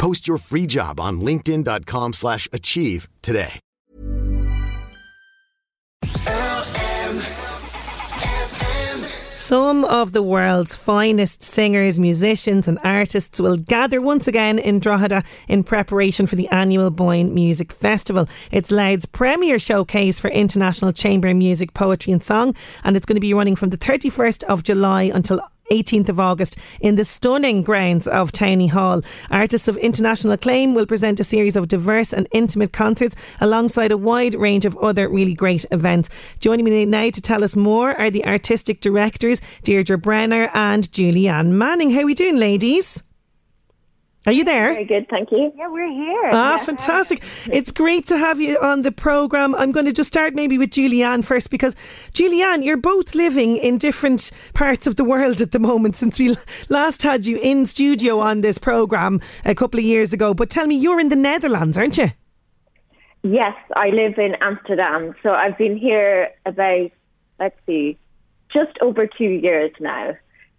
Post your free job on linkedin.com slash achieve today. Some of the world's finest singers, musicians, and artists will gather once again in Drogheda in preparation for the annual Boyne Music Festival. It's Louth's premier showcase for international chamber music, poetry, and song, and it's going to be running from the 31st of July until 18th of August in the stunning grounds of Townley Hall. Artists of international acclaim will present a series of diverse and intimate concerts alongside a wide range of other really great events. Joining me now to tell us more are the artistic directors Deirdre Brenner and Julianne Manning. How are we doing, ladies? Are you there? Very good, thank you. Yeah, we're here. Ah, yeah. fantastic. It's great to have you on the programme. I'm going to just start maybe with Julianne first because, Julianne, you're both living in different parts of the world at the moment since we last had you in studio on this programme a couple of years ago. But tell me, you're in the Netherlands, aren't you? Yes, I live in Amsterdam. So I've been here about, let's see, just over two years now.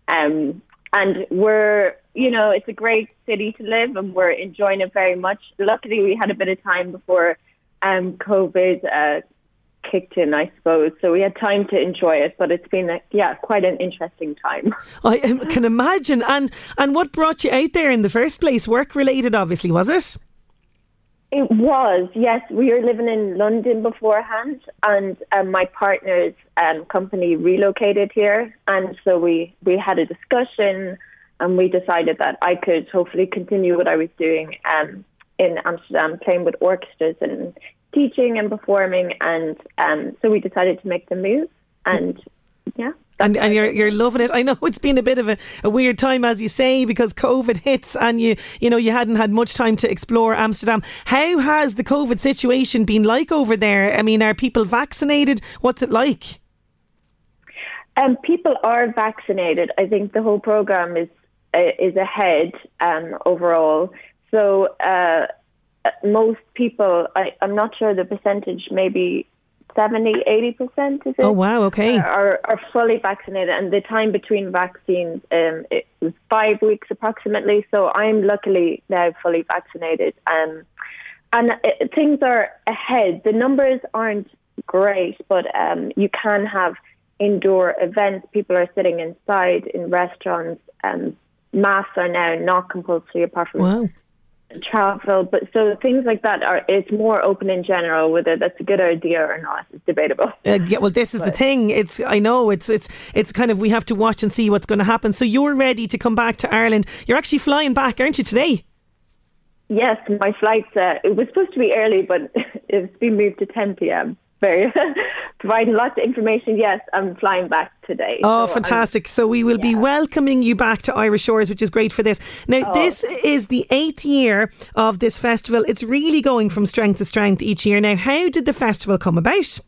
Um, and we're you know, it's a great city to live and we're enjoying it very much. Luckily, we had a bit of time before um, COVID uh, kicked in, I suppose. So we had time to enjoy it, but it's been, a, yeah, quite an interesting time. I can imagine. And and what brought you out there in the first place? Work related, obviously, was it? It was, yes. We were living in London beforehand, and um, my partner's um, company relocated here, and so we we had a discussion and we decided that I could hopefully continue what I was doing um, in Amsterdam, playing with orchestras and teaching and performing, and um, so we decided to make the move, and yeah. And, and you're you're loving it. I know it's been a bit of a, a weird time, as you say, because COVID hits, and you you know you hadn't had much time to explore Amsterdam. How has the COVID situation been like over there? I mean, are people vaccinated? What's it like? Um, people are vaccinated. I think the whole program is is ahead um, overall. So uh, most people, I, am not sure the percentage, maybe 70, 80% is it? Oh, wow, okay. Uh, are, are fully vaccinated. And the time between vaccines um, it was five weeks approximately. So I'm luckily now fully vaccinated. Um, and it, uh, things are ahead. The numbers aren't great, but um, you can have indoor events. People are sitting inside in restaurants. Um, masks are now not compulsory apart from wow. travel. But so things like that are it's more open in general. Whether that's a good idea or not is debatable. Uh, yeah, well, this is but. the thing. It's I know it's it's it's kind of we have to watch and see what's going to happen. So you're ready to come back to Ireland. You're actually flying back, aren't you today? Yes, my flight. Uh, it was supposed to be early, but it's been moved to 10 p.m very providing lots of information. Yes, I'm flying back today. Oh, so fantastic! I'm, so we will yeah. be welcoming you back to Irish Shores, which is great for this. Now, oh. this is the eighth year of this festival. It's really going from strength to strength each year. Now, how did the festival come about?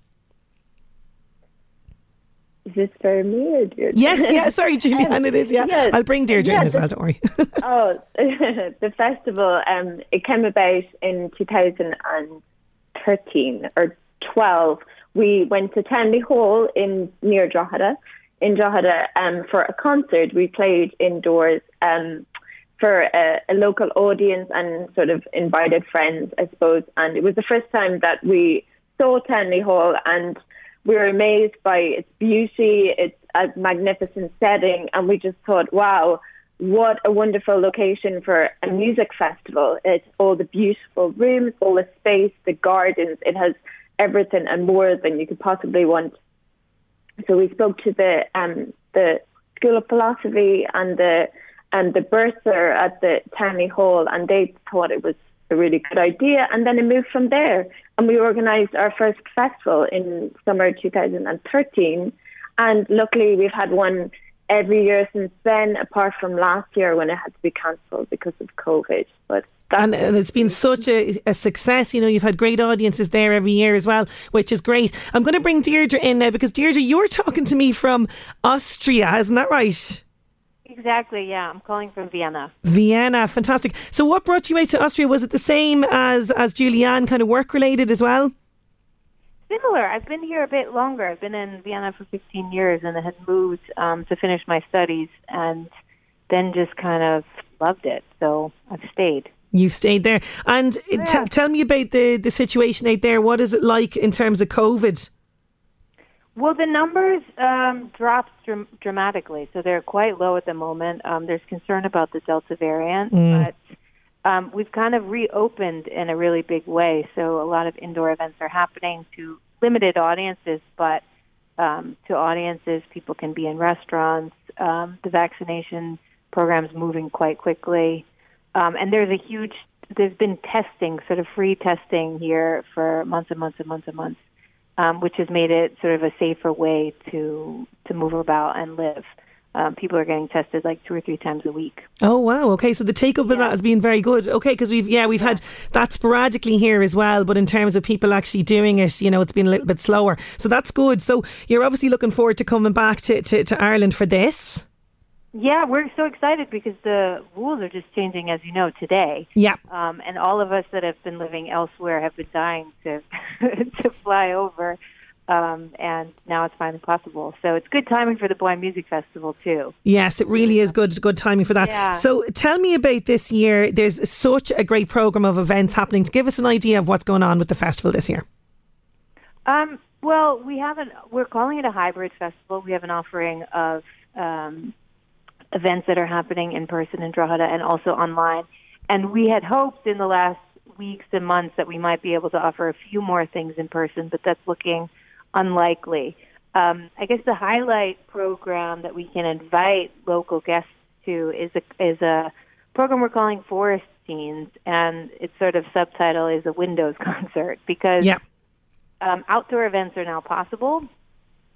Is this for me or Deirdre? Yes, yeah, sorry, Julianne, it is, yeah. Yes. I'll bring Deirdre yeah, in as well, don't worry. oh, the festival, um, it came about in 2013 or 12, we went to Townley Hall in near Drogheda, in Drogheda, um, for a concert. We played indoors um, for a, a, local audience and sort of invited friends, I suppose. And it was the first time that we saw Townley Hall, and we were amazed by its beauty, its a magnificent setting, and we just thought, wow, what a wonderful location for a music festival. It's all the beautiful rooms, all the space, the gardens. It has everything and more than you could possibly want. So we spoke to the um, the School of Philosophy and the and the bursar at the Townley Hall, and they thought it was a really good idea. And then it moved from there, and we organised our first festival in summer 2013. And luckily, we've had one every year since then, apart from last year when it had to be cancelled because of COVID. But and, and, it's been such a, a, success. You know, you've had great audiences there every year as well, which is great. I'm going to bring Deirdre in now because Deirdre, you're talking to me from Austria, isn't that right? Exactly, yeah. I'm calling from Vienna. Vienna, fantastic. So, what brought you out to Austria? Was it the same as as Julianne, kind of work related as well? Similar. I've been here a bit longer. I've been in Vienna for 15 years, and I had moved um, to finish my studies, and then just kind of loved it. So I've stayed. You stayed there, and yeah. t- tell me about the the situation out there. What is it like in terms of COVID? Well, the numbers um, dropped dr- dramatically, so they're quite low at the moment. Um, there's concern about the Delta variant, mm. but um, we've kind of reopened in a really big way. So a lot of indoor events are happening to limited audiences, but um, to audiences, people can be in restaurants. Um, the vaccination program's moving quite quickly, um, and there's a huge. There's been testing, sort of free testing here for months and months and months and months um, which has made it sort of a safer way to to move about and live. Um, people are getting tested like two or three times a week. Oh wow! Okay, so the take up yeah. of that has been very good. Okay, because we've yeah we've yeah. had that sporadically here as well, but in terms of people actually doing it, you know, it's been a little bit slower. So that's good. So you're obviously looking forward to coming back to, to, to Ireland for this. Yeah, we're so excited because the rules are just changing, as you know, today. Yeah. Um, and all of us that have been living elsewhere have been dying to to fly over, um, and now it's finally possible. So it's good timing for the Boyne Music Festival too. Yes, it really is good good timing for that. Yeah. So tell me about this year. There's such a great program of events happening. To give us an idea of what's going on with the festival this year. Um, well, we have an we're calling it a hybrid festival. We have an offering of um, events that are happening in person in Drogheda and also online. And we had hoped in the last weeks and months that we might be able to offer a few more things in person, but that's looking unlikely. Um, I guess the highlight program that we can invite local guests to is a is a program we're calling Forest Scenes, and its sort of subtitle is a Windows concert because yeah. um, outdoor events are now possible,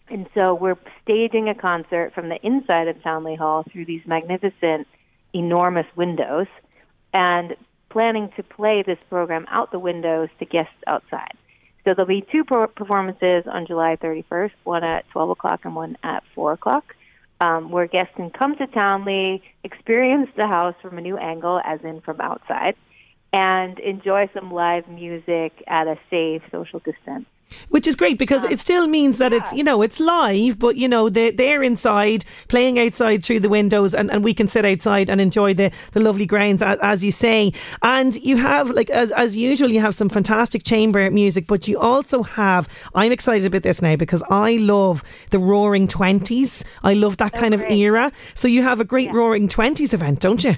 and so we're staging a concert from the inside of Townley Hall through these magnificent, enormous windows, and planning to play this program out the windows to guests outside. So there'll be two performances on July 31st, one at 12 o'clock and one at 4 o'clock, um, where guests can come to Townley, experience the house from a new angle, as in from outside, and enjoy some live music at a safe social distance. Which is great because ah. it still means that yeah. it's, you know, it's live, but, you know, they, they're inside, playing outside through the windows, and, and we can sit outside and enjoy the, the lovely grounds, as, as you say. And you have, like, as, as usual, you have some fantastic chamber music, but you also have, I'm excited about this now because I love the Roaring Twenties. I love that oh, kind great. of era. So you have a great yeah. Roaring Twenties event, don't you?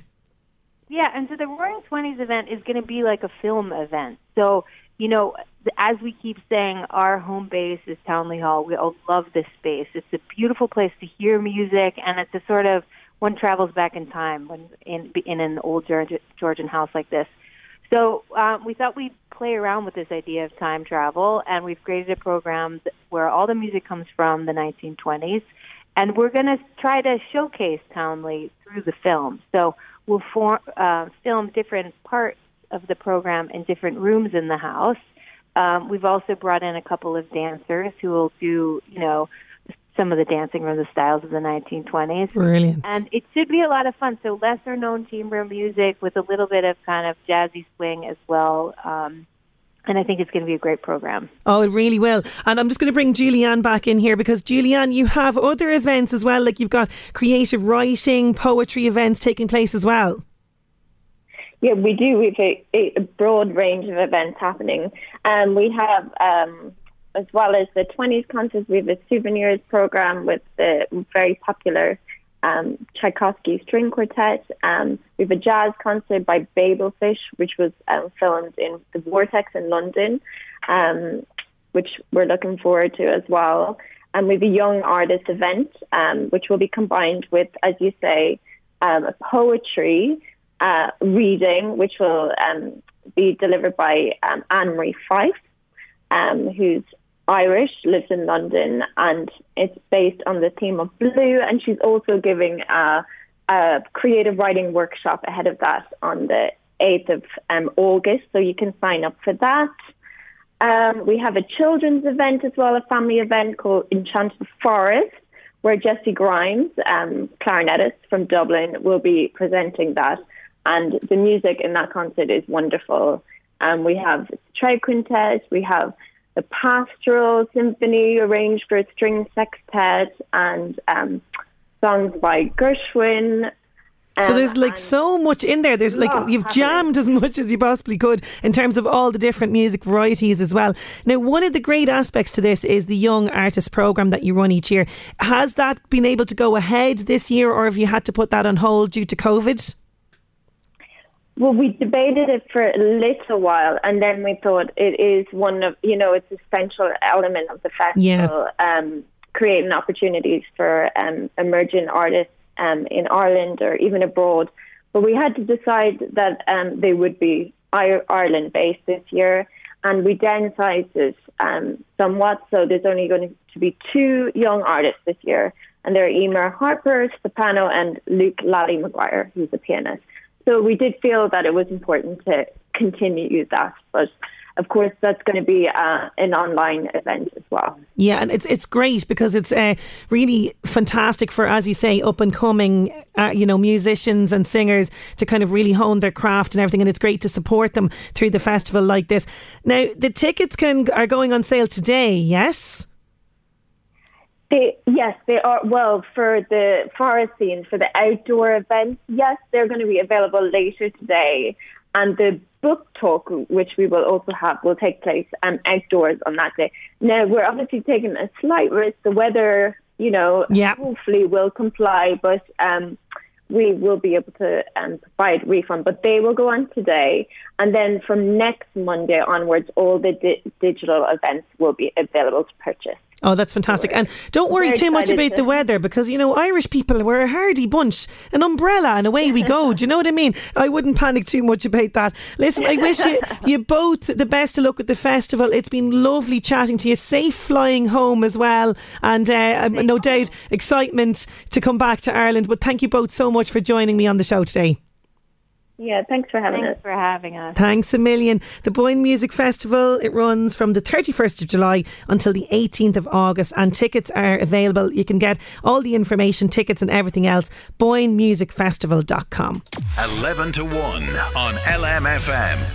Yeah, and so the Roaring Twenties event is going to be like a film event. So you know, as we keep saying, our home base is Townley Hall. We all love this space. It's a beautiful place to hear music, and it's a sort of one travels back in time when in in an old Georgian house like this. So um, we thought we'd play around with this idea of time travel, and we've created a program where all the music comes from the 1920s, and we're going to try to showcase Townley through the film. So we'll uh, film different parts of the program in different rooms in the house. Um, we've also brought in a couple of dancers who will do, you know, some of the dancing from the styles of the 1920s. Brilliant. And it should be a lot of fun. So lesser known chamber music with a little bit of kind of jazzy swing as well. Um, and I think it's going to be a great program. Oh, it really will. And I'm just going to bring Julianne back in here because, Julianne, you have other events as well. Like you've got creative writing, poetry events taking place as well. Yeah, we do. We have a, a broad range of events happening. Um, we have, um, as well as the 20s concerts, we have a souvenirs program with the very popular um, Tchaikovsky String Quartet. Um, we have a jazz concert by Babelfish, which was um, filmed in the Vortex in London, um, which we're looking forward to as well. And we have a young artist event, um, which will be combined with, as you say, um, a poetry uh, reading, which will be delivered by Anne Marie Fyfe, who's Irish, lives in London, and it's based on the theme of blue. And she's also giving a, a creative writing workshop ahead of that on the 8th of um, August, so you can sign up for that. Um, we have a children's event as well, a family event called Enchanted Forest, where Jessie Grimes, um, clarinetist from Dublin, will be presenting that. And the music in that concert is wonderful. Um, we have Stray Quintet, we have the Pastoral Symphony arranged for a string sextet and um, songs by Gershwin. So there's like so much in there. There's like you've jammed as much as you possibly could in terms of all the different music varieties as well. Now, one of the great aspects to this is the Young Artist Programme that you run each year. Has that been able to go ahead this year, or have you had to put that on hold due to COVID? Well, we debated it for a little while, and then we thought it is one of you know it's a central element of the festival, yeah. um, creating opportunities for um, emerging artists um, in Ireland or even abroad. But we had to decide that um, they would be Ireland based this year, and we downsized it um, somewhat. So there's only going to be two young artists this year, and they're Emer Harper, soprano, and Luke Lally McGuire, who's a pianist. So we did feel that it was important to continue that, but of course, that's going to be uh, an online event as well. Yeah, and it's it's great because it's uh, really fantastic for, as you say, up and coming, uh, you know, musicians and singers to kind of really hone their craft and everything. And it's great to support them through the festival like this. Now, the tickets can are going on sale today. Yes. They, yes, they are. Well, for the forest scene, for the outdoor events, yes, they're going to be available later today. And the book talk, which we will also have, will take place um, outdoors on that day. Now, we're obviously taking a slight risk. The weather, you know, yep. hopefully will comply, but um, we will be able to um, provide refund. But they will go on today. And then from next Monday onwards, all the di- digital events will be available to purchase. Oh, that's fantastic. And don't worry too much about the weather because, you know, Irish people, we're a hardy bunch. An umbrella and away we go. Do you know what I mean? I wouldn't panic too much about that. Listen, I wish you, you both the best of luck with the festival. It's been lovely chatting to you. Safe flying home as well. And uh, um, no doubt excitement to come back to Ireland. But thank you both so much for joining me on the show today. Yeah, thanks for having thanks us. for having us. Thanks a million. The Boyne Music Festival, it runs from the 31st of July until the 18th of August and tickets are available. You can get all the information, tickets and everything else, boynemusicfestival.com. 11 to 1 on LMFM.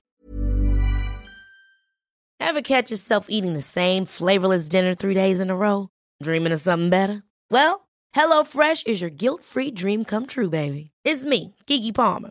Ever catch yourself eating the same flavorless dinner three days in a row? Dreaming of something better? Well, HelloFresh is your guilt-free dream come true, baby. It's me, Keke Palmer.